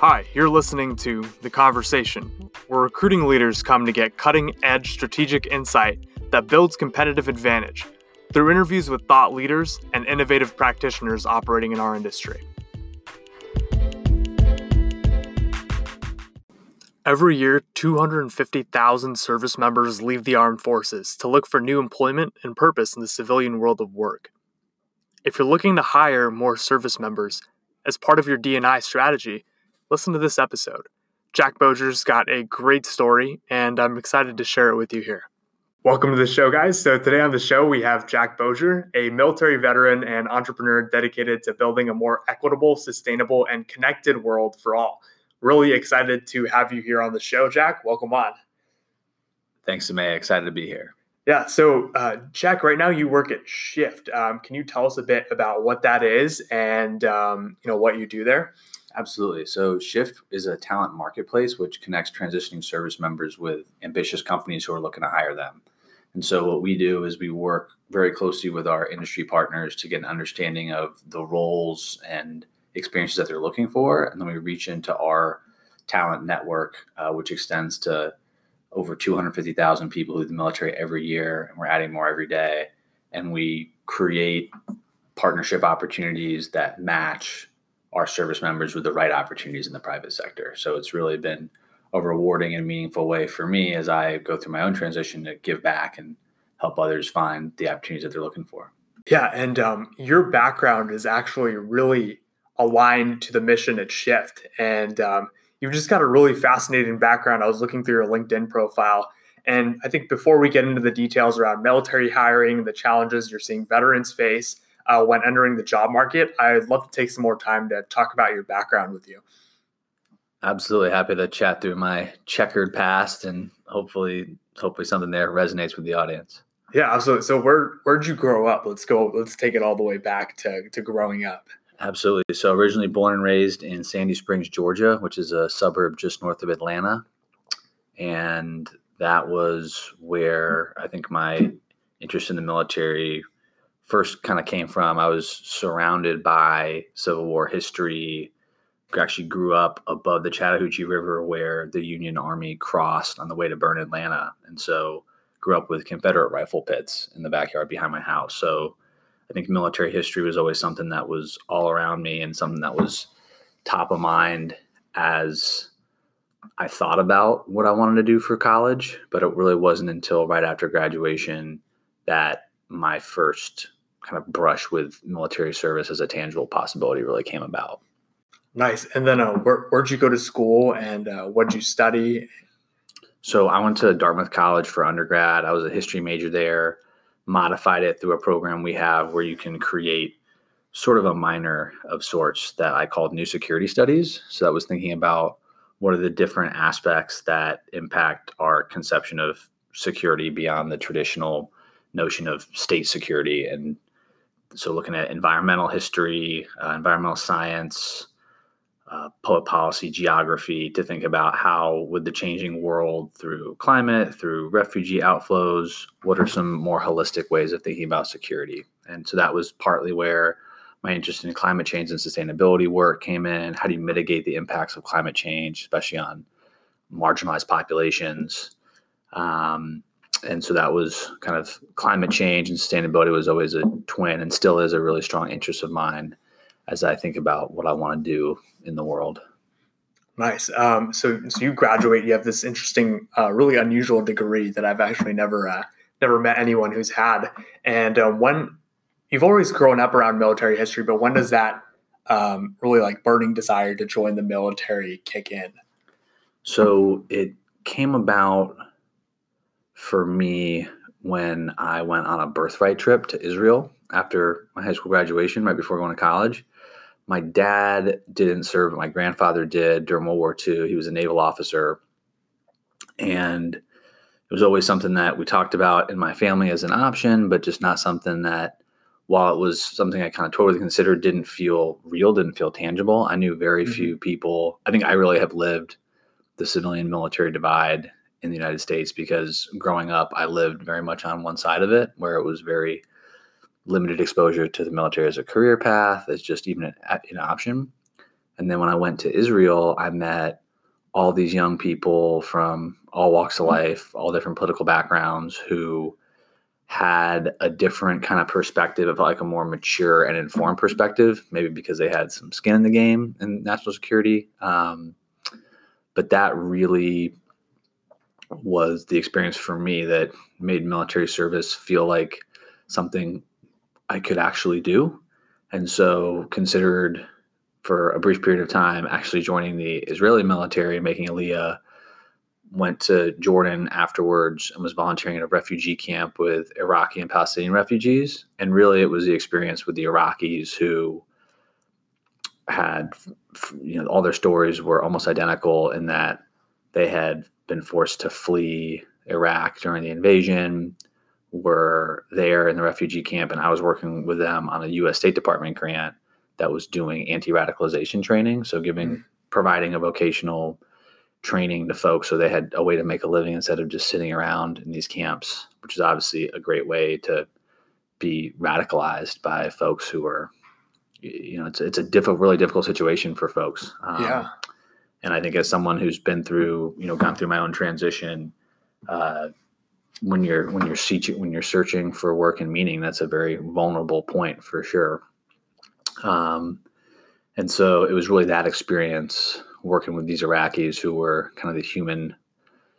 Hi, you're listening to The Conversation, where recruiting leaders come to get cutting edge strategic insight that builds competitive advantage through interviews with thought leaders and innovative practitioners operating in our industry. Every year, 250,000 service members leave the armed forces to look for new employment and purpose in the civilian world of work. If you're looking to hire more service members as part of your D&I strategy, listen to this episode. Jack Boger's got a great story, and I'm excited to share it with you here. Welcome to the show, guys. So, today on the show, we have Jack Boger, a military veteran and entrepreneur dedicated to building a more equitable, sustainable, and connected world for all really excited to have you here on the show, Jack. Welcome on. Thanks, Samay. Excited to be here. Yeah. So, uh, Jack, right now you work at Shift. Um, can you tell us a bit about what that is and um, you know what you do there? Absolutely. So, Shift is a talent marketplace which connects transitioning service members with ambitious companies who are looking to hire them. And so, what we do is we work very closely with our industry partners to get an understanding of the roles and experiences that they're looking for, and then we reach into our talent network, uh, which extends to over 250,000 people who leave the military every year, and we're adding more every day. And we create partnership opportunities that match our service members with the right opportunities in the private sector. So it's really been a rewarding and meaningful way for me as I go through my own transition to give back and help others find the opportunities that they're looking for. Yeah, and um, your background is actually really aligned to the mission at Shift. And um, you've just got a really fascinating background. I was looking through your LinkedIn profile. And I think before we get into the details around military hiring, and the challenges you're seeing veterans face uh, when entering the job market, I'd love to take some more time to talk about your background with you. Absolutely happy to chat through my checkered past and hopefully hopefully something there resonates with the audience. Yeah, absolutely. So where where'd you grow up? Let's go. Let's take it all the way back to to growing up. Absolutely. So originally born and raised in Sandy Springs, Georgia, which is a suburb just north of Atlanta. And that was where I think my interest in the military first kind of came from. I was surrounded by Civil War history. Actually, grew up above the Chattahoochee River where the Union Army crossed on the way to burn Atlanta. And so grew up with Confederate rifle pits in the backyard behind my house. So I think military history was always something that was all around me and something that was top of mind as I thought about what I wanted to do for college, but it really wasn't until right after graduation that my first kind of brush with military service as a tangible possibility really came about. Nice. And then uh, where, where'd you go to school and uh, what'd you study? So I went to Dartmouth College for undergrad. I was a history major there modified it through a program we have where you can create sort of a minor of sorts that I called new security studies. So that was thinking about what are the different aspects that impact our conception of security beyond the traditional notion of state security. And so looking at environmental history, uh, environmental science, uh, public policy geography to think about how with the changing world through climate through refugee outflows what are some more holistic ways of thinking about security? And so that was partly where my interest in climate change and sustainability work came in. How do you mitigate the impacts of climate change especially on marginalized populations? Um, and so that was kind of climate change and sustainability was always a twin and still is a really strong interest of mine as I think about what I want to do in the world. Nice. Um, so, so you graduate. You have this interesting, uh, really unusual degree that I've actually never, uh, never met anyone who's had. And uh, when you've always grown up around military history, but when does that um, really like burning desire to join the military kick in? So it came about for me when I went on a birthright trip to Israel after my high school graduation, right before going to college my dad didn't serve, my grandfather did during World War II. He was a naval officer. And it was always something that we talked about in my family as an option, but just not something that, while it was something I kind of totally considered, didn't feel real, didn't feel tangible. I knew very mm-hmm. few people. I think I really have lived the civilian military divide in the United States because growing up, I lived very much on one side of it where it was very limited exposure to the military as a career path, as just even an, an option. And then when I went to Israel, I met all these young people from all walks of life, all different political backgrounds who had a different kind of perspective of like a more mature and informed perspective, maybe because they had some skin in the game in national security. Um, but that really was the experience for me that made military service feel like something I could actually do. And so considered for a brief period of time actually joining the Israeli military, making Aliyah, went to Jordan afterwards and was volunteering at a refugee camp with Iraqi and Palestinian refugees. And really it was the experience with the Iraqis who had, you know, all their stories were almost identical in that they had been forced to flee Iraq during the invasion, were there in the refugee camp, and I was working with them on a U.S. State Department grant that was doing anti-radicalization training, so giving mm-hmm. providing a vocational training to folks so they had a way to make a living instead of just sitting around in these camps, which is obviously a great way to be radicalized by folks who are, you know, it's it's a difficult, really difficult situation for folks. Um, yeah. And I think as someone who's been through, you know, gone through my own transition, uh, when you're when you're searching when you're searching for work and meaning, that's a very vulnerable point for sure. Um, and so it was really that experience working with these Iraqis who were kind of the human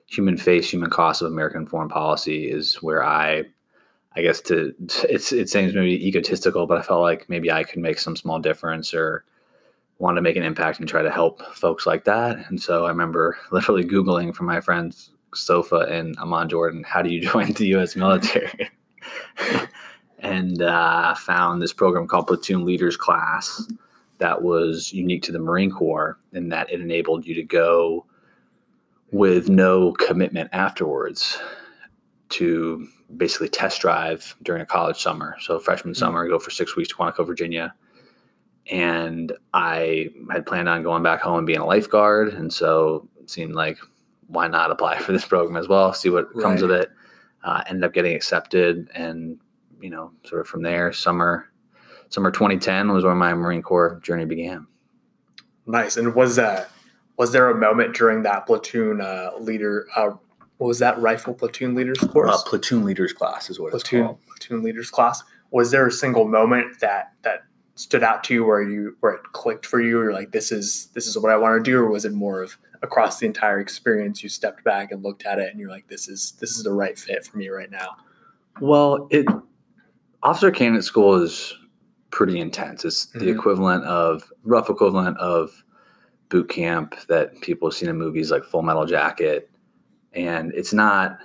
human face, human cost of American foreign policy is where I I guess to it's it seems maybe egotistical, but I felt like maybe I could make some small difference or wanted to make an impact and try to help folks like that. And so I remember literally Googling from my friends Sofa and Amman Jordan, how do you join the US military? and uh, found this program called Platoon Leaders Class that was unique to the Marine Corps in that it enabled you to go with no commitment afterwards to basically test drive during a college summer. So freshman mm-hmm. summer, go for six weeks to Quantico, Virginia. And I had planned on going back home and being a lifeguard. And so it seemed like why not apply for this program as well, see what right. comes of it. Uh, ended up getting accepted and you know, sort of from there, summer summer 2010 was where my Marine Corps journey began. Nice. And was that was there a moment during that platoon uh, leader? Uh, what was that rifle platoon leaders course? Uh, platoon leaders class is what platoon, it's called. Platoon leaders class. Was there a single moment that that stood out to you where you where it clicked for you? Or like this is this is what I want to do, or was it more of across the entire experience you stepped back and looked at it and you're like this is this is the right fit for me right now? Well, it officer candidate school is pretty intense. It's mm-hmm. the equivalent of rough equivalent of boot camp that people have seen in movies like Full Metal Jacket, and it's not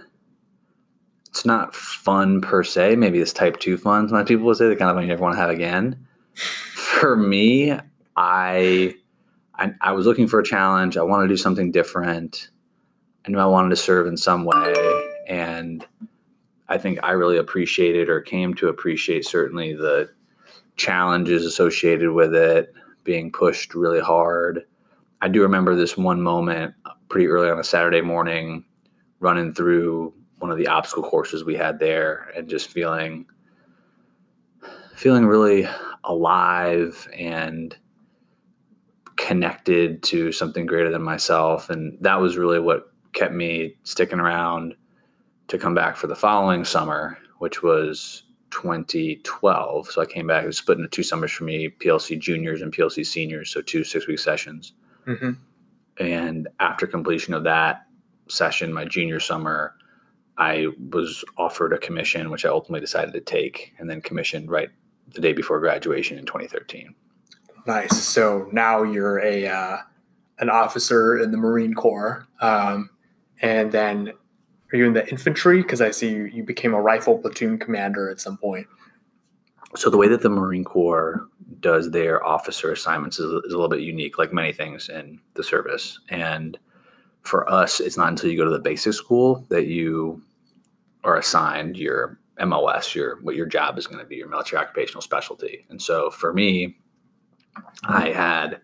it's not fun per se. Maybe it's type two fun. Some people would say the kind of fun you never want to have again. For me, I, I I was looking for a challenge. I wanted to do something different. I knew I wanted to serve in some way, and I think I really appreciated or came to appreciate certainly the challenges associated with it, being pushed really hard. I do remember this one moment pretty early on a Saturday morning running through one of the obstacle courses we had there and just feeling feeling really alive and connected to something greater than myself and that was really what kept me sticking around to come back for the following summer, which was 2012. So I came back. It was split into two summers for me: PLC juniors and PLC seniors. So two six week sessions. Mm-hmm. And after completion of that session, my junior summer, I was offered a commission, which I ultimately decided to take, and then commissioned right the day before graduation in 2013. Nice. So now you're a uh, an officer in the Marine Corps, um, and then are you in the infantry? Because I see you, you became a rifle platoon commander at some point. So the way that the Marine Corps does their officer assignments is, is a little bit unique, like many things in the service. And for us, it's not until you go to the basic school that you are assigned your MOS, your what your job is going to be, your military occupational specialty. And so for me, I had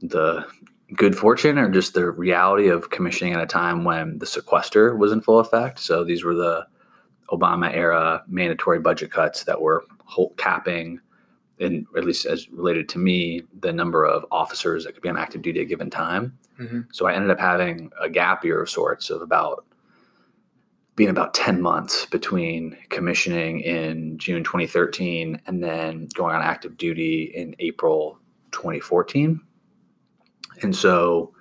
the good fortune or just the reality of commissioning at a time when the sequester was in full effect. So these were the Obama era mandatory budget cuts that were capping and at least as related to me, the number of officers that could be on active duty at a given time. Mm-hmm. So I ended up having a gap year of sorts of about being about 10 months between commissioning in June 2013 and then going on active duty in April 2014. And so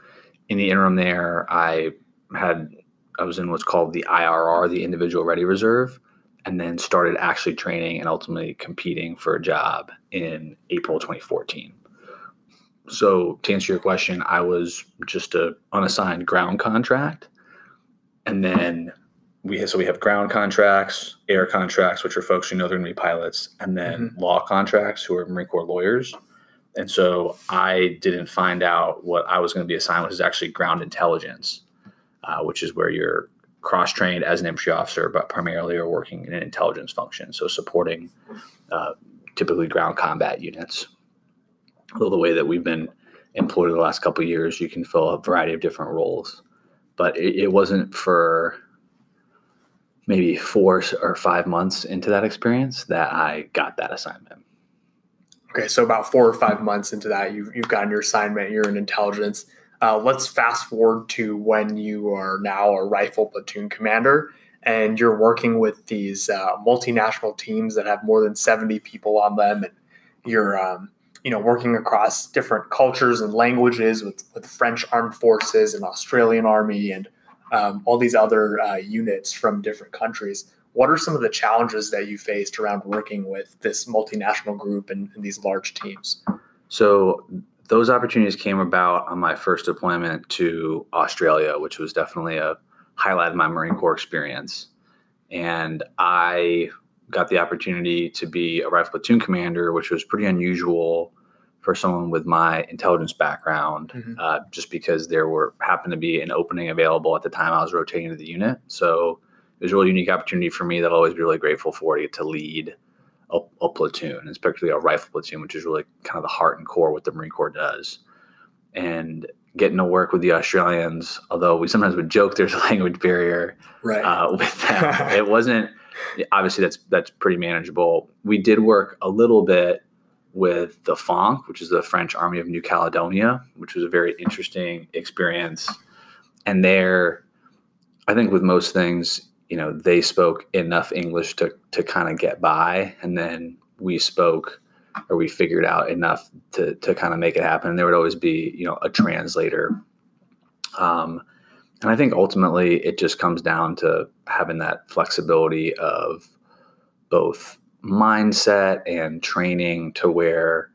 in the interim there, I had I was in what's called the IRR, the Individual Ready Reserve, and then started actually training and ultimately competing for a job in April 2014. So to answer your question, I was just a unassigned ground contract, and then we so we have ground contracts, air contracts, which are folks who know they're going to be pilots, and then mm-hmm. law contracts, who are Marine Corps lawyers. And so I didn't find out what I was going to be assigned, which is actually ground intelligence, uh, which is where you're cross trained as an infantry officer, but primarily are working in an intelligence function. So supporting uh, typically ground combat units. The way that we've been employed the last couple years, you can fill a variety of different roles. But it, it wasn't for maybe four or five months into that experience that I got that assignment. Okay, so about four or five months into that, you've, you've gotten your assignment, you're in intelligence. Uh, let's fast forward to when you are now a rifle platoon commander and you're working with these uh, multinational teams that have more than 70 people on them and you're um, you know working across different cultures and languages with, with french armed forces and australian army and um, all these other uh, units from different countries what are some of the challenges that you faced around working with this multinational group and, and these large teams so those opportunities came about on my first deployment to Australia, which was definitely a highlight of my Marine Corps experience. And I got the opportunity to be a rifle platoon commander, which was pretty unusual for someone with my intelligence background, mm-hmm. uh, just because there were happened to be an opening available at the time I was rotating to the unit. So it was a really unique opportunity for me that I'll always be really grateful for to get to lead a, a platoon, especially a rifle platoon, which is really kind of the heart and core what the Marine Corps does. And getting to work with the Australians, although we sometimes would joke there's a language barrier right. uh, with them. it wasn't obviously that's that's pretty manageable. We did work a little bit with the FANC, which is the French Army of New Caledonia, which was a very interesting experience. And there, I think with most things, you know they spoke enough English to to kind of get by, and then we spoke or we figured out enough to to kind of make it happen. And there would always be you know a translator. Um, and I think ultimately it just comes down to having that flexibility of both mindset and training to where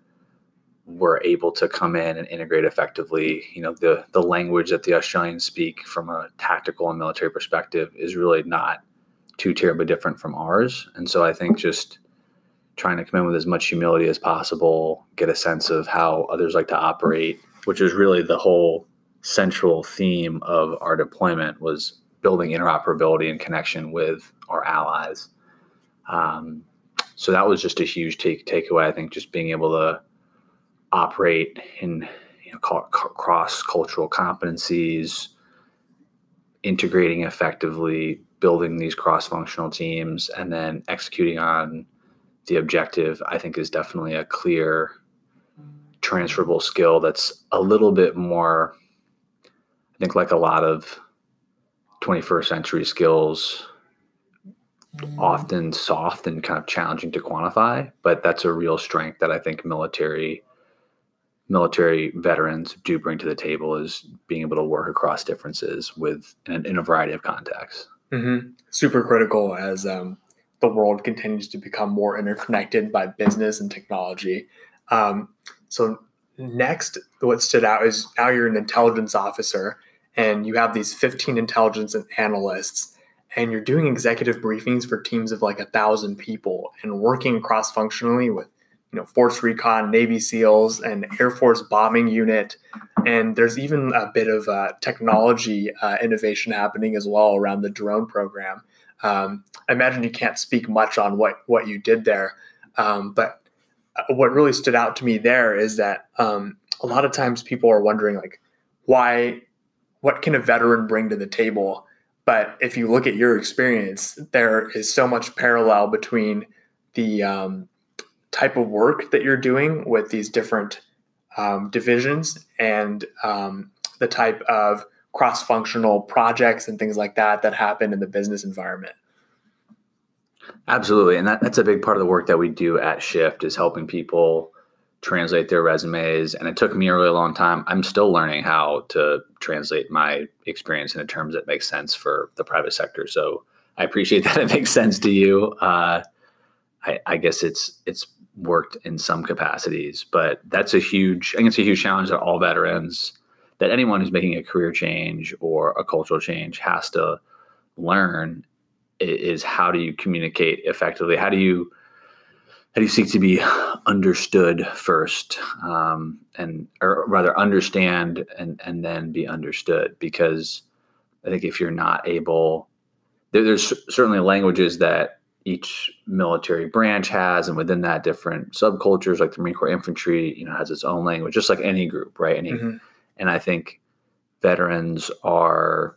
we're able to come in and integrate effectively. You know, the the language that the Australians speak from a tactical and military perspective is really not too terribly different from ours. And so I think just trying to come in with as much humility as possible, get a sense of how others like to operate, which is really the whole central theme of our deployment was building interoperability and connection with our allies. Um, so that was just a huge take takeaway. I think just being able to operate in you know, cross cultural competencies, integrating effectively, building these cross functional teams, and then executing on the objective, I think is definitely a clear transferable skill that's a little bit more, I think, like a lot of 21st century skills often soft and kind of challenging to quantify, but that's a real strength that I think military military veterans do bring to the table is being able to work across differences with in, in a variety of contexts. Mm-hmm. Super critical as um, the world continues to become more interconnected by business and technology. Um, so next, what stood out is now you're an intelligence officer and you have these 15 intelligence analysts and you're doing executive briefings for teams of like a thousand people and working cross functionally with you know, Force Recon, Navy SEALs, and Air Force bombing unit. And there's even a bit of uh, technology uh, innovation happening as well around the drone program. Um, I imagine you can't speak much on what, what you did there, um, but uh, what really stood out to me there is that um, a lot of times people are wondering, like, why, what can a veteran bring to the table? But if you look at your experience, there is so much parallel between the um, type of work that you're doing with these different um, divisions and um, the type of cross functional projects and things like that that happen in the business environment. Absolutely. And that, that's a big part of the work that we do at Shift is helping people translate their resumes. And it took me a really long time. I'm still learning how to translate my experience into terms that make sense for the private sector. So I appreciate that it makes sense to you. Uh, I, I guess it's it's worked in some capacities, but that's a huge, I think it's a huge challenge that all veterans, that anyone who's making a career change or a cultural change has to learn is how do you communicate effectively? How do you how do you seek to be understood first, um, and or rather understand and and then be understood? Because I think if you're not able, there, there's certainly languages that each military branch has, and within that, different subcultures, like the Marine Corps infantry, you know, has its own language, just like any group, right? Any, mm-hmm. and I think veterans are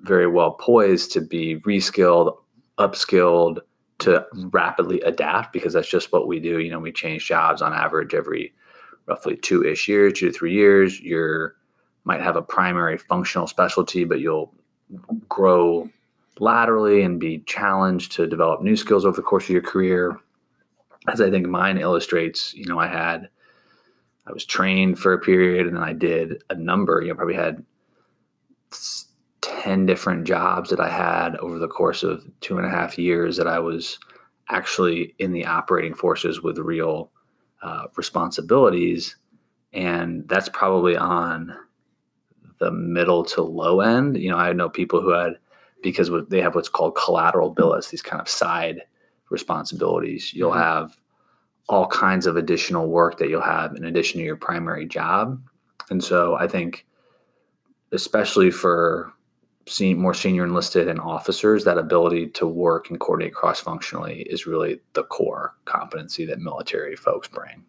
very well poised to be reskilled, upskilled, to rapidly adapt because that's just what we do. You know, we change jobs on average every roughly two ish years, two to three years. You might have a primary functional specialty, but you'll grow laterally and be challenged to develop new skills over the course of your career. As I think mine illustrates, you know, I had, I was trained for a period and then I did a number, you know, probably had 10 different jobs that I had over the course of two and a half years that I was actually in the operating forces with real uh, responsibilities. And that's probably on the middle to low end. You know, I know people who had because they have what's called collateral billets, these kind of side responsibilities. You'll mm-hmm. have all kinds of additional work that you'll have in addition to your primary job. And so I think, especially for more senior enlisted and officers, that ability to work and coordinate cross functionally is really the core competency that military folks bring.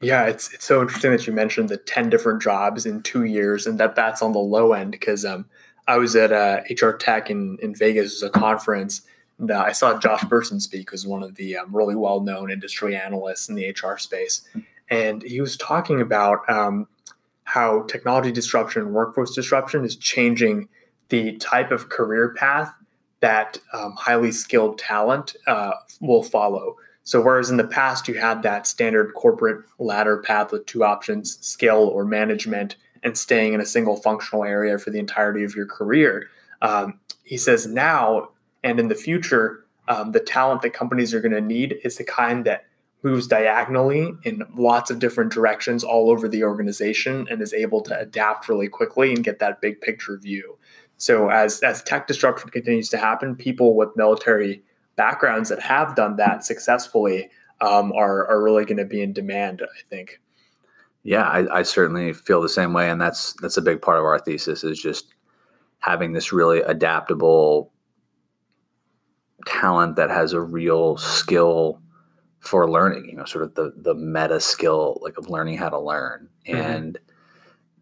Yeah, it's it's so interesting that you mentioned the ten different jobs in two years, and that that's on the low end because um, I was at uh, HR Tech in, in Vegas as a conference. And, uh, I saw Josh Bersin speak, who's one of the um, really well known industry analysts in the HR space. And he was talking about um, how technology disruption workforce disruption is changing the type of career path that um, highly skilled talent uh, will follow. So, whereas in the past you had that standard corporate ladder path with two options skill or management, and staying in a single functional area for the entirety of your career. Um, he says now and in the future, um, the talent that companies are going to need is the kind that moves diagonally in lots of different directions all over the organization and is able to adapt really quickly and get that big picture view. So as as tech disruption continues to happen, people with military backgrounds that have done that successfully um, are are really going to be in demand. I think. Yeah, I, I, certainly feel the same way, and that's that's a big part of our thesis is just having this really adaptable talent that has a real skill for learning. You know, sort of the the meta skill like of learning how to learn, mm-hmm. and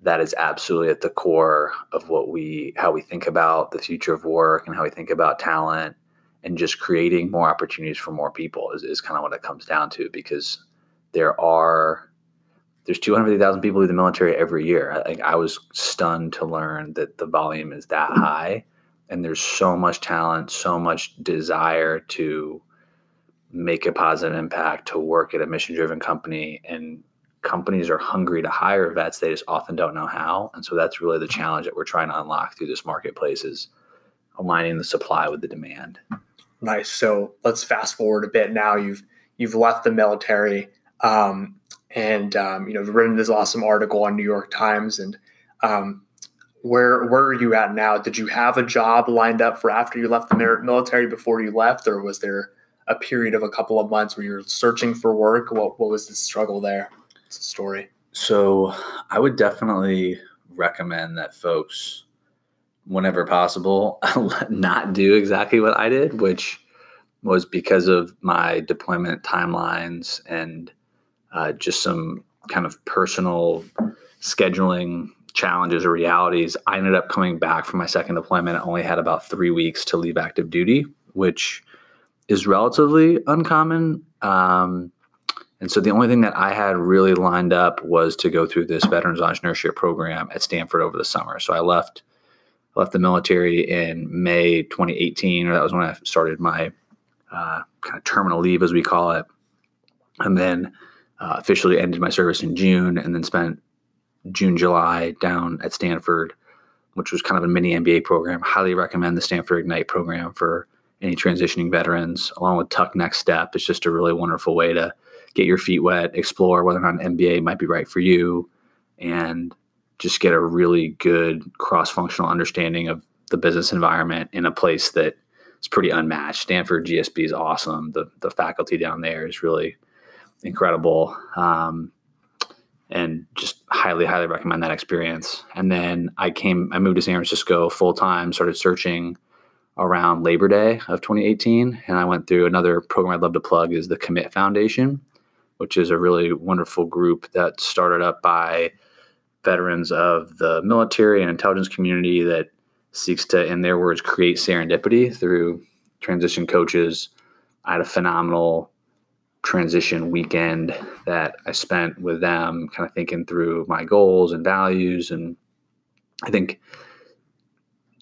that is absolutely at the core of what we how we think about the future of work and how we think about talent and just creating more opportunities for more people is, is kind of what it comes down to because there are there's 250,000 people leave the military every year. I, I was stunned to learn that the volume is that high, and there's so much talent, so much desire to make a positive impact, to work at a mission-driven company, and companies are hungry to hire vets. They just often don't know how, and so that's really the challenge that we're trying to unlock through this marketplace is aligning the supply with the demand. Nice. So let's fast forward a bit. Now you've you've left the military. Um, and um, you know, written this awesome article on New York Times. And um, where where are you at now? Did you have a job lined up for after you left the military before you left, or was there a period of a couple of months where you're searching for work? What what was the struggle there? Story. So I would definitely recommend that folks, whenever possible, not do exactly what I did, which was because of my deployment timelines and uh, just some kind of personal scheduling challenges or realities, I ended up coming back from my second deployment. I only had about three weeks to leave active duty, which is relatively uncommon. Um, And so the only thing that I had really lined up was to go through this veterans entrepreneurship program at Stanford over the summer. So I left left the military in May 2018, or that was when I started my uh, kind of terminal leave, as we call it, and then uh, officially ended my service in June, and then spent June, July down at Stanford, which was kind of a mini MBA program. Highly recommend the Stanford Ignite program for any transitioning veterans, along with Tuck Next Step. It's just a really wonderful way to get your feet wet, explore whether or not an MBA might be right for you, and just get a really good cross functional understanding of the business environment in a place that is pretty unmatched. Stanford GSB is awesome. The, the faculty down there is really incredible. Um, and just highly, highly recommend that experience. And then I came, I moved to San Francisco full time, started searching around Labor Day of 2018. And I went through another program I'd love to plug is the Commit Foundation, which is a really wonderful group that started up by veterans of the military and intelligence community that seeks to, in their words, create serendipity through transition coaches. I had a phenomenal transition weekend that I spent with them, kind of thinking through my goals and values. And I think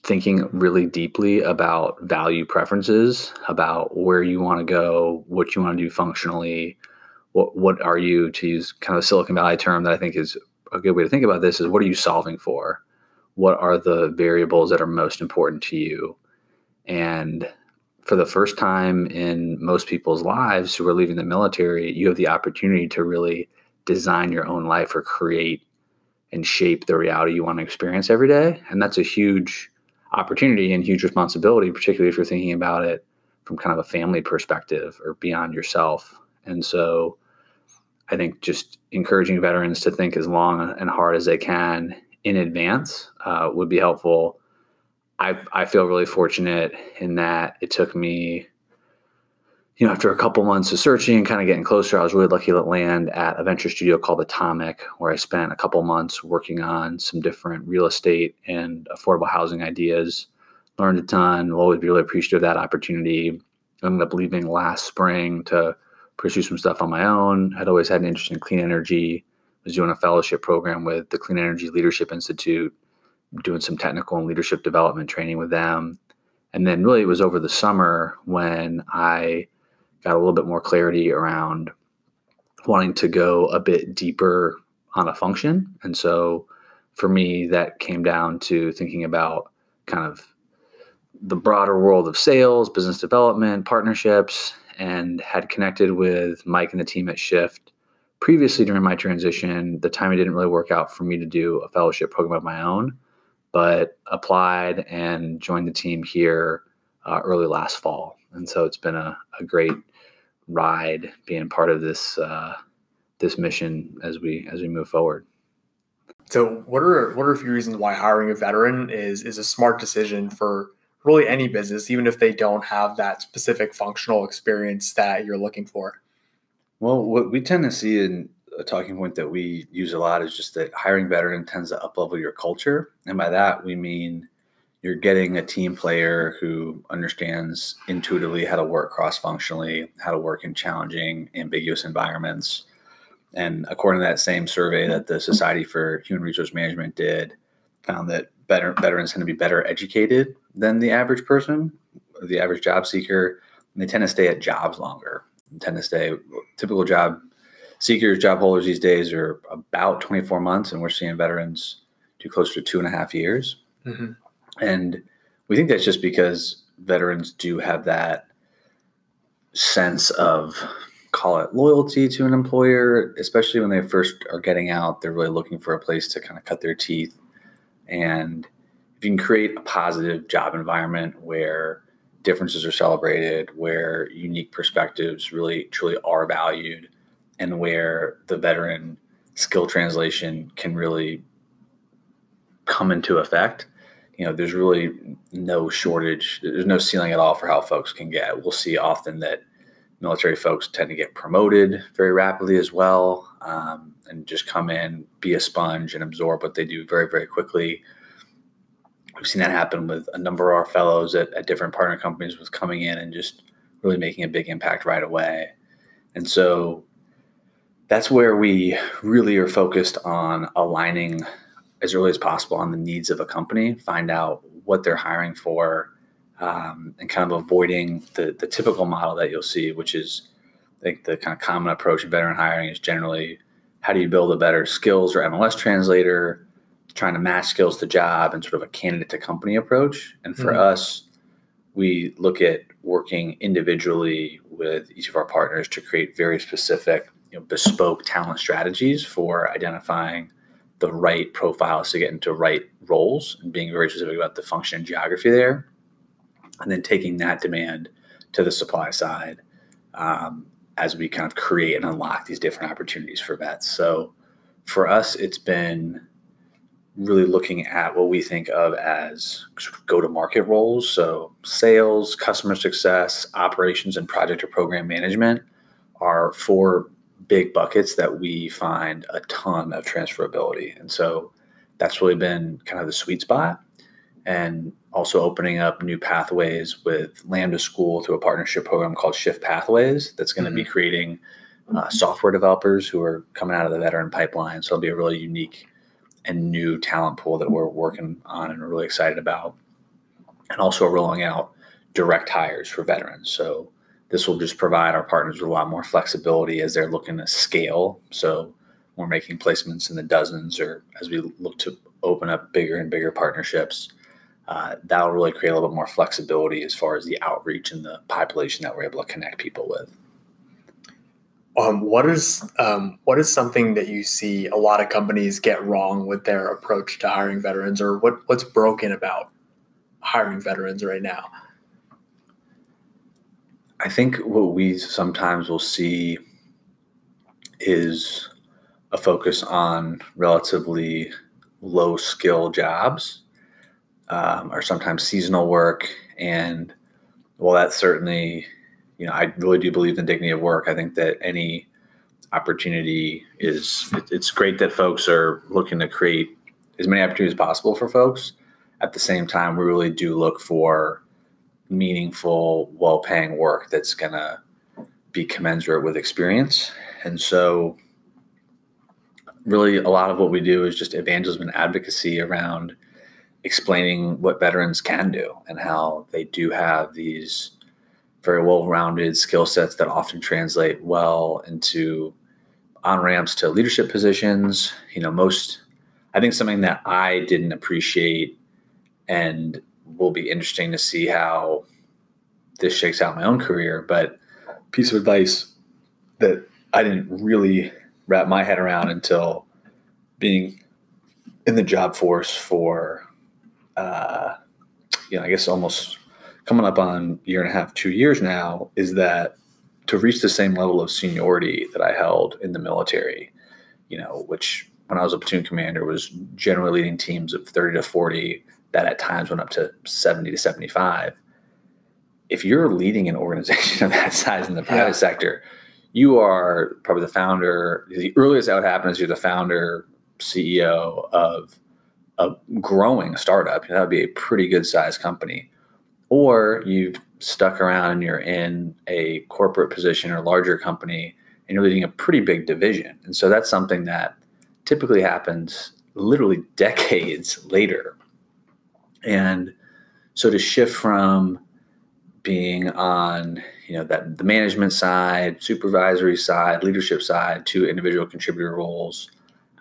thinking really deeply about value preferences, about where you want to go, what you want to do functionally, what what are you to use kind of a Silicon Valley term that I think is a good way to think about this is what are you solving for? What are the variables that are most important to you? And for the first time in most people's lives who are leaving the military, you have the opportunity to really design your own life or create and shape the reality you want to experience every day. And that's a huge opportunity and huge responsibility, particularly if you're thinking about it from kind of a family perspective or beyond yourself. And so I think just encouraging veterans to think as long and hard as they can in advance uh, would be helpful I I feel really fortunate in that it took me, you know, after a couple months of searching and kind of getting closer, I was really lucky to land at a venture studio called Atomic, where I spent a couple months working on some different real estate and affordable housing ideas. Learned a ton. Will always be really appreciative of that opportunity. Ended up leaving last spring to pursue some stuff on my own. Had always had an interest in clean energy. Was doing a fellowship program with the Clean Energy Leadership Institute doing some technical and leadership development training with them. And then really it was over the summer when I got a little bit more clarity around wanting to go a bit deeper on a function. And so for me, that came down to thinking about kind of the broader world of sales, business development, partnerships, and had connected with Mike and the team at Shift previously during my transition. The timing didn't really work out for me to do a fellowship program of my own but applied and joined the team here uh, early last fall. And so it's been a, a great ride being part of this uh, this mission as we as we move forward. So, what are what are a few reasons why hiring a veteran is is a smart decision for really any business, even if they don't have that specific functional experience that you're looking for? Well, what we tend to see in a talking point that we use a lot is just that hiring veteran tends to uplevel your culture. And by that, we mean you're getting a team player who understands intuitively how to work cross functionally, how to work in challenging, ambiguous environments. And according to that same survey that the Society for Human Resource Management did, found that better, veterans tend to be better educated than the average person, the average job seeker. And they tend to stay at jobs longer, tend to stay typical job seekers, job holders these days are about 24 months, and we're seeing veterans do close to two and a half years. Mm-hmm. And we think that's just because veterans do have that sense of call it loyalty to an employer, especially when they first are getting out. They're really looking for a place to kind of cut their teeth. And if you can create a positive job environment where differences are celebrated, where unique perspectives really truly are valued, and where the veteran skill translation can really come into effect you know there's really no shortage there's no ceiling at all for how folks can get. We'll see often that military folks tend to get promoted very rapidly as well um, and just come in be a sponge and absorb what they do very very quickly. We've seen that happen with a number of our fellows at, at different partner companies with coming in and just really making a big impact right away. And so that's where we really are focused on aligning as early as possible on the needs of a company, find out what they're hiring for, um, and kind of avoiding the, the typical model that you'll see, which is I think the kind of common approach in veteran hiring is generally how do you build a better skills or MOS translator, trying to match skills to job and sort of a candidate to company approach. And for mm-hmm. us, we look at working individually with each of our partners to create very specific, you know, bespoke talent strategies for identifying the right profiles to get into right roles and being very specific about the function and geography there. And then taking that demand to the supply side um, as we kind of create and unlock these different opportunities for vets. So for us, it's been really looking at what we think of as go to market roles. So, sales, customer success, operations, and project or program management are four big buckets that we find a ton of transferability. And so, that's really been kind of the sweet spot. And also opening up new pathways with Lambda School through a partnership program called Shift Pathways that's going to mm-hmm. be creating uh, software developers who are coming out of the veteran pipeline. So it'll be a really unique and new talent pool that we're working on and really excited about. And also rolling out direct hires for veterans. So this will just provide our partners with a lot more flexibility as they're looking to scale. So we're making placements in the dozens or as we look to open up bigger and bigger partnerships. Uh, that'll really create a little bit more flexibility as far as the outreach and the population that we're able to connect people with. Um, what is um, what is something that you see a lot of companies get wrong with their approach to hiring veterans, or what what's broken about hiring veterans right now? I think what we sometimes will see is a focus on relatively low skill jobs, um, or sometimes seasonal work, and well, that certainly you know, I really do believe in dignity of work. I think that any opportunity is it's great that folks are looking to create as many opportunities as possible for folks. At the same time, we really do look for meaningful, well-paying work that's going to be commensurate with experience. And so really a lot of what we do is just evangelism and advocacy around explaining what veterans can do and how they do have these very well-rounded skill sets that often translate well into on ramps to leadership positions. You know, most I think something that I didn't appreciate and will be interesting to see how this shakes out my own career. But piece of advice that I didn't really wrap my head around until being in the job force for, uh, you know, I guess almost coming up on year and a half, two years now, is that to reach the same level of seniority that I held in the military, you know, which when I was a platoon commander was generally leading teams of 30 to 40 that at times went up to 70 to 75. If you're leading an organization of that size in the private yeah. sector, you are probably the founder. The earliest that would happen is you're the founder, CEO of a growing startup. That would be a pretty good sized company or you've stuck around and you're in a corporate position or larger company and you're leading a pretty big division. And so that's something that typically happens literally decades later. And so to shift from being on you know that the management side supervisory side leadership side to individual contributor roles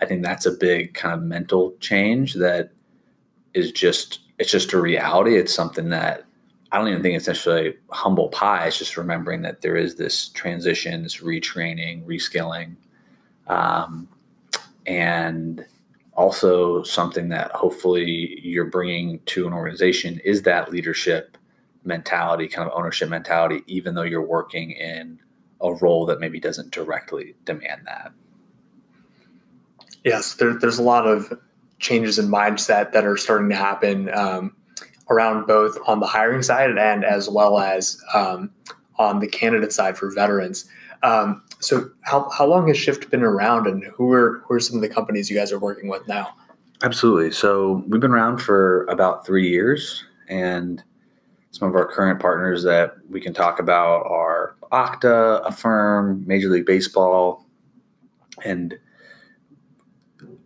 i think that's a big kind of mental change that is just it's just a reality it's something that I don't even think it's necessarily humble pie. It's just remembering that there is this transition, this retraining, reskilling, um, and also something that hopefully you're bringing to an organization is that leadership mentality, kind of ownership mentality, even though you're working in a role that maybe doesn't directly demand that. Yes, there, there's a lot of changes in mindset that are starting to happen. Um, around both on the hiring side and as well as um, on the candidate side for veterans. Um, so, how, how long has Shift been around, and who are who are some of the companies you guys are working with now? Absolutely. So, we've been around for about three years, and some of our current partners that we can talk about are Okta, Affirm, Major League Baseball, and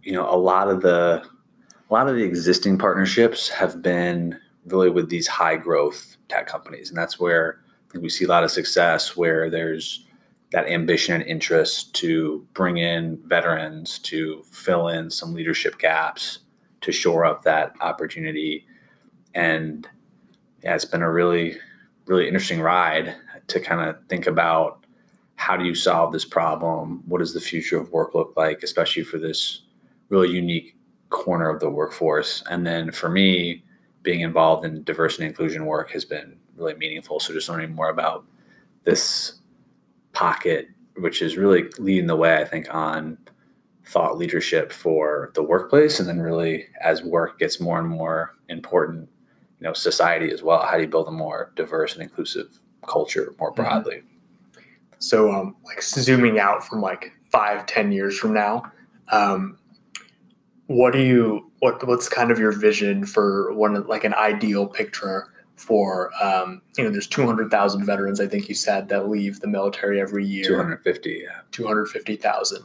you know a lot of the a lot of the existing partnerships have been really with these high growth tech companies. And that's where I think we see a lot of success where there's that ambition and interest to bring in veterans to fill in some leadership gaps to shore up that opportunity. And yeah it's been a really really interesting ride to kind of think about how do you solve this problem? What does the future of work look like especially for this really unique corner of the workforce. And then for me, being involved in diversity and inclusion work has been really meaningful. So just learning more about this pocket, which is really leading the way, I think, on thought leadership for the workplace. And then really as work gets more and more important, you know, society as well. How do you build a more diverse and inclusive culture more mm-hmm. broadly? So um, like zooming out from like five, ten years from now, um, what do you what what's kind of your vision for one like an ideal picture for um, you know there's 200,000 veterans I think you said that leave the military every year. 250 yeah. 250,000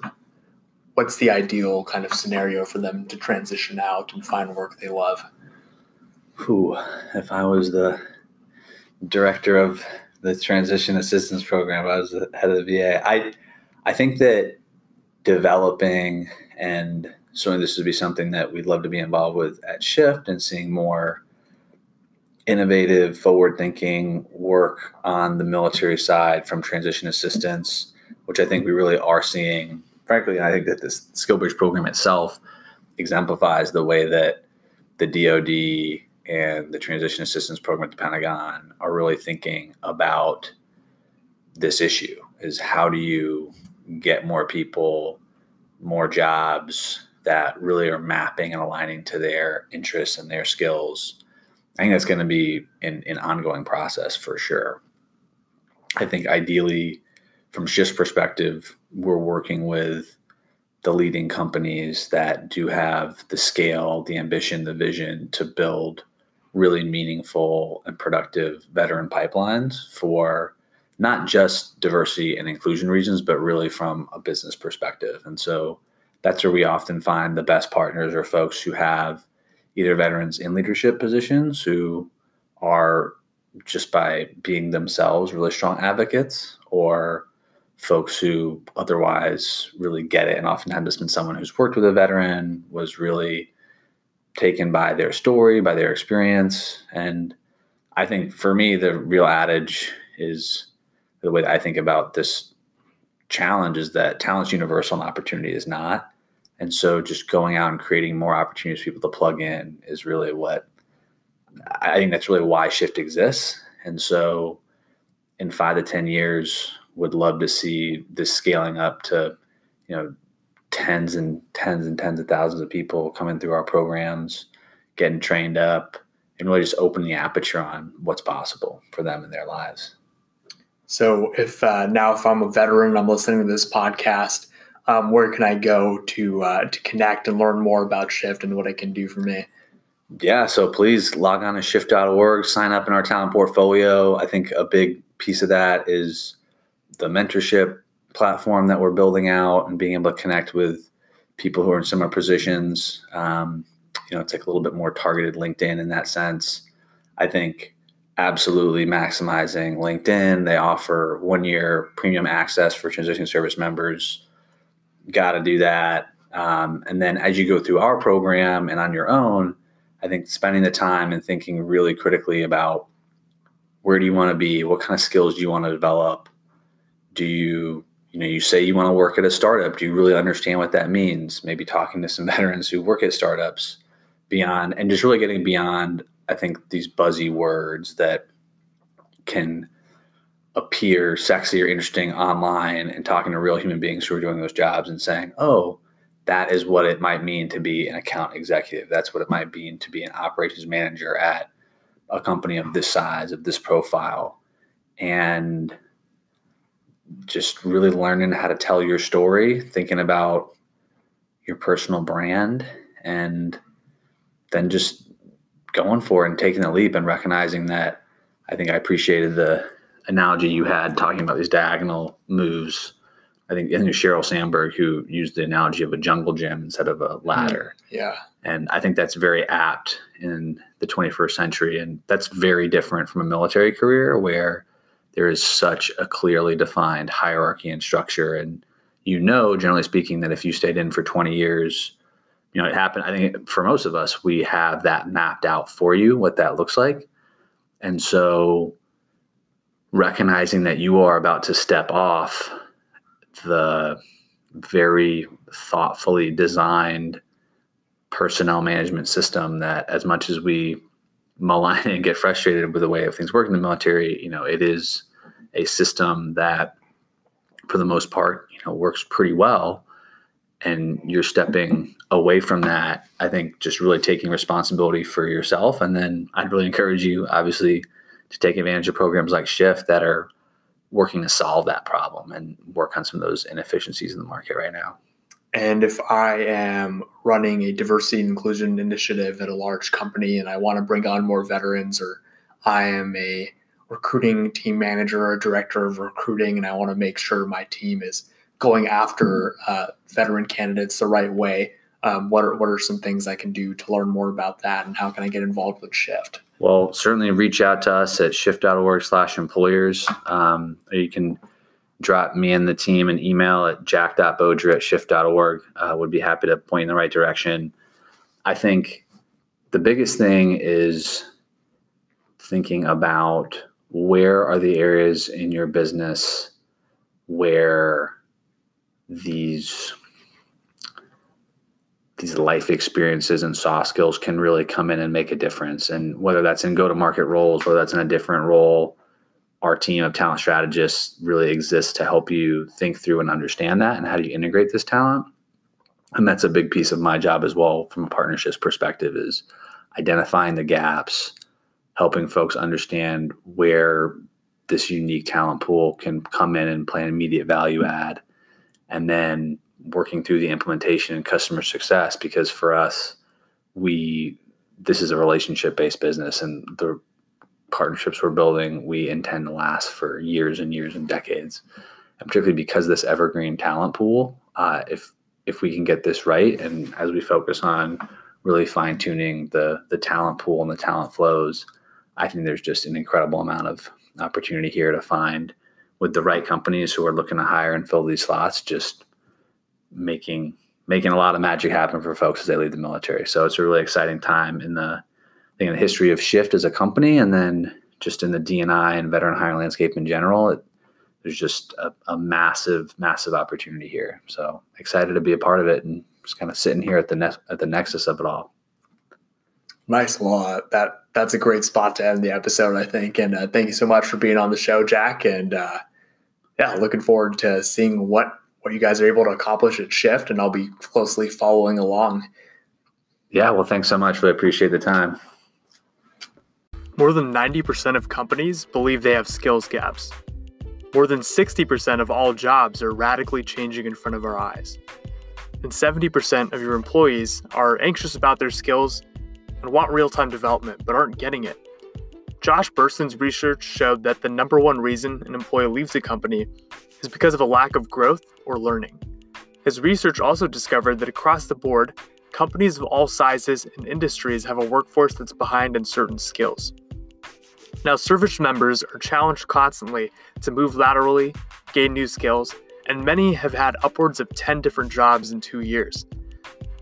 what's the ideal kind of scenario for them to transition out and find work they love? Who if I was the director of the transition assistance program I was the head of the VA I I think that developing and certainly this would be something that we'd love to be involved with at Shift and seeing more innovative, forward thinking work on the military side from transition assistance, which I think we really are seeing. Frankly, I think that this SkillBridge program itself exemplifies the way that the DoD and the transition assistance program at the Pentagon are really thinking about this issue is how do you get more people more jobs that really are mapping and aligning to their interests and their skills. I think that's going to be an, an ongoing process for sure. I think ideally, from Shift's perspective, we're working with the leading companies that do have the scale, the ambition, the vision to build really meaningful and productive veteran pipelines for not just diversity and inclusion reasons, but really from a business perspective. And so that's where we often find the best partners or folks who have either veterans in leadership positions who are just by being themselves really strong advocates or folks who otherwise really get it. And oftentimes it's been someone who's worked with a veteran was really taken by their story by their experience. And i think for me the real adage is the way that i think about this challenge is that talent's universal and opportunity is not. And so just going out and creating more opportunities for people to plug in is really what I think that's really why Shift exists. And so in five to 10 years, would love to see this scaling up to, you know, tens and tens and tens of thousands of people coming through our programs, getting trained up, and really just open the aperture on what's possible for them in their lives. So if uh, now if I'm a veteran, I'm listening to this podcast, um, where can I go to uh, to connect and learn more about Shift and what it can do for me? Yeah, so please log on to shift.org, sign up in our talent portfolio. I think a big piece of that is the mentorship platform that we're building out and being able to connect with people who are in similar positions. Um, you know, it's like a little bit more targeted LinkedIn in that sense. I think absolutely maximizing LinkedIn. They offer one year premium access for transition service members. Got to do that. Um, and then as you go through our program and on your own, I think spending the time and thinking really critically about where do you want to be? What kind of skills do you want to develop? Do you, you know, you say you want to work at a startup. Do you really understand what that means? Maybe talking to some veterans who work at startups beyond and just really getting beyond I think these buzzy words that can appear sexy or interesting online and talking to real human beings who are doing those jobs and saying, oh, that is what it might mean to be an account executive. That's what it might mean to be an operations manager at a company of this size, of this profile. And just really learning how to tell your story, thinking about your personal brand, and then just going for it and taking the leap and recognizing that I think I appreciated the analogy you had talking about these diagonal moves I think, I think Sheryl Sandberg who used the analogy of a jungle gym instead of a ladder. Mm, yeah. And I think that's very apt in the 21st century. And that's very different from a military career where there is such a clearly defined hierarchy and structure. And you know, generally speaking, that if you stayed in for 20 years, you know, it happened. I think for most of us, we have that mapped out for you, what that looks like. And so recognizing that you are about to step off the very thoughtfully designed personnel management system that as much as we malign and get frustrated with the way things work in the military, you know, it is a system that for the most part, you know, works pretty well. And you're stepping away from that, I think just really taking responsibility for yourself. And then I'd really encourage you, obviously, to take advantage of programs like Shift that are working to solve that problem and work on some of those inefficiencies in the market right now. And if I am running a diversity and inclusion initiative at a large company and I want to bring on more veterans, or I am a recruiting team manager or director of recruiting and I want to make sure my team is going after uh, veteran candidates the right way, um, what are what are some things I can do to learn more about that, and how can I get involved with Shift? Well, certainly reach out to us at shift.org/employers. Um, you can drop me and the team an email at jack.boger at shift.org. Uh, would be happy to point in the right direction. I think the biggest thing is thinking about where are the areas in your business where these these life experiences and soft skills can really come in and make a difference. And whether that's in go to market roles, whether that's in a different role, our team of talent strategists really exists to help you think through and understand that and how do you integrate this talent. And that's a big piece of my job as well from a partnerships perspective is identifying the gaps, helping folks understand where this unique talent pool can come in and play an immediate value add. And then working through the implementation and customer success because for us we this is a relationship based business and the partnerships we're building we intend to last for years and years and decades. And particularly because this evergreen talent pool uh, if if we can get this right and as we focus on really fine tuning the the talent pool and the talent flows i think there's just an incredible amount of opportunity here to find with the right companies who are looking to hire and fill these slots just making making a lot of magic happen for folks as they leave the military. So it's a really exciting time in the in the history of Shift as a company, and then just in the D&I and veteran hiring landscape in general. It, there's just a, a, massive, massive opportunity here. So excited to be a part of it, and just kind of sitting here at the ne- at the nexus of it all. Nice. Well, uh, that that's a great spot to end the episode, I think. And uh, thank you so much for being on the show, Jack. And uh, yeah, looking forward to seeing what what you guys are able to accomplish at Shift, and I'll be closely following along. Yeah, well, thanks so much. Really appreciate the time. More than 90% of companies believe they have skills gaps. More than 60% of all jobs are radically changing in front of our eyes. And 70% of your employees are anxious about their skills and want real time development but aren't getting it. Josh Bersin's research showed that the number one reason an employee leaves a company is because of a lack of growth or learning. His research also discovered that across the board, companies of all sizes and industries have a workforce that's behind in certain skills. Now, service members are challenged constantly to move laterally, gain new skills, and many have had upwards of 10 different jobs in two years.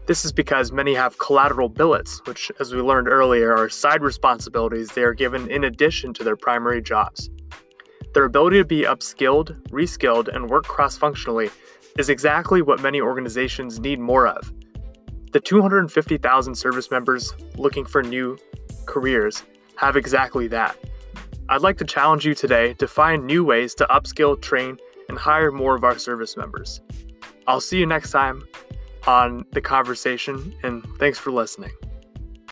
This is because many have collateral billets, which, as we learned earlier, are side responsibilities they are given in addition to their primary jobs. Their ability to be upskilled, reskilled, and work cross functionally is exactly what many organizations need more of. The 250,000 service members looking for new careers have exactly that. I'd like to challenge you today to find new ways to upskill, train, and hire more of our service members. I'll see you next time on the conversation, and thanks for listening.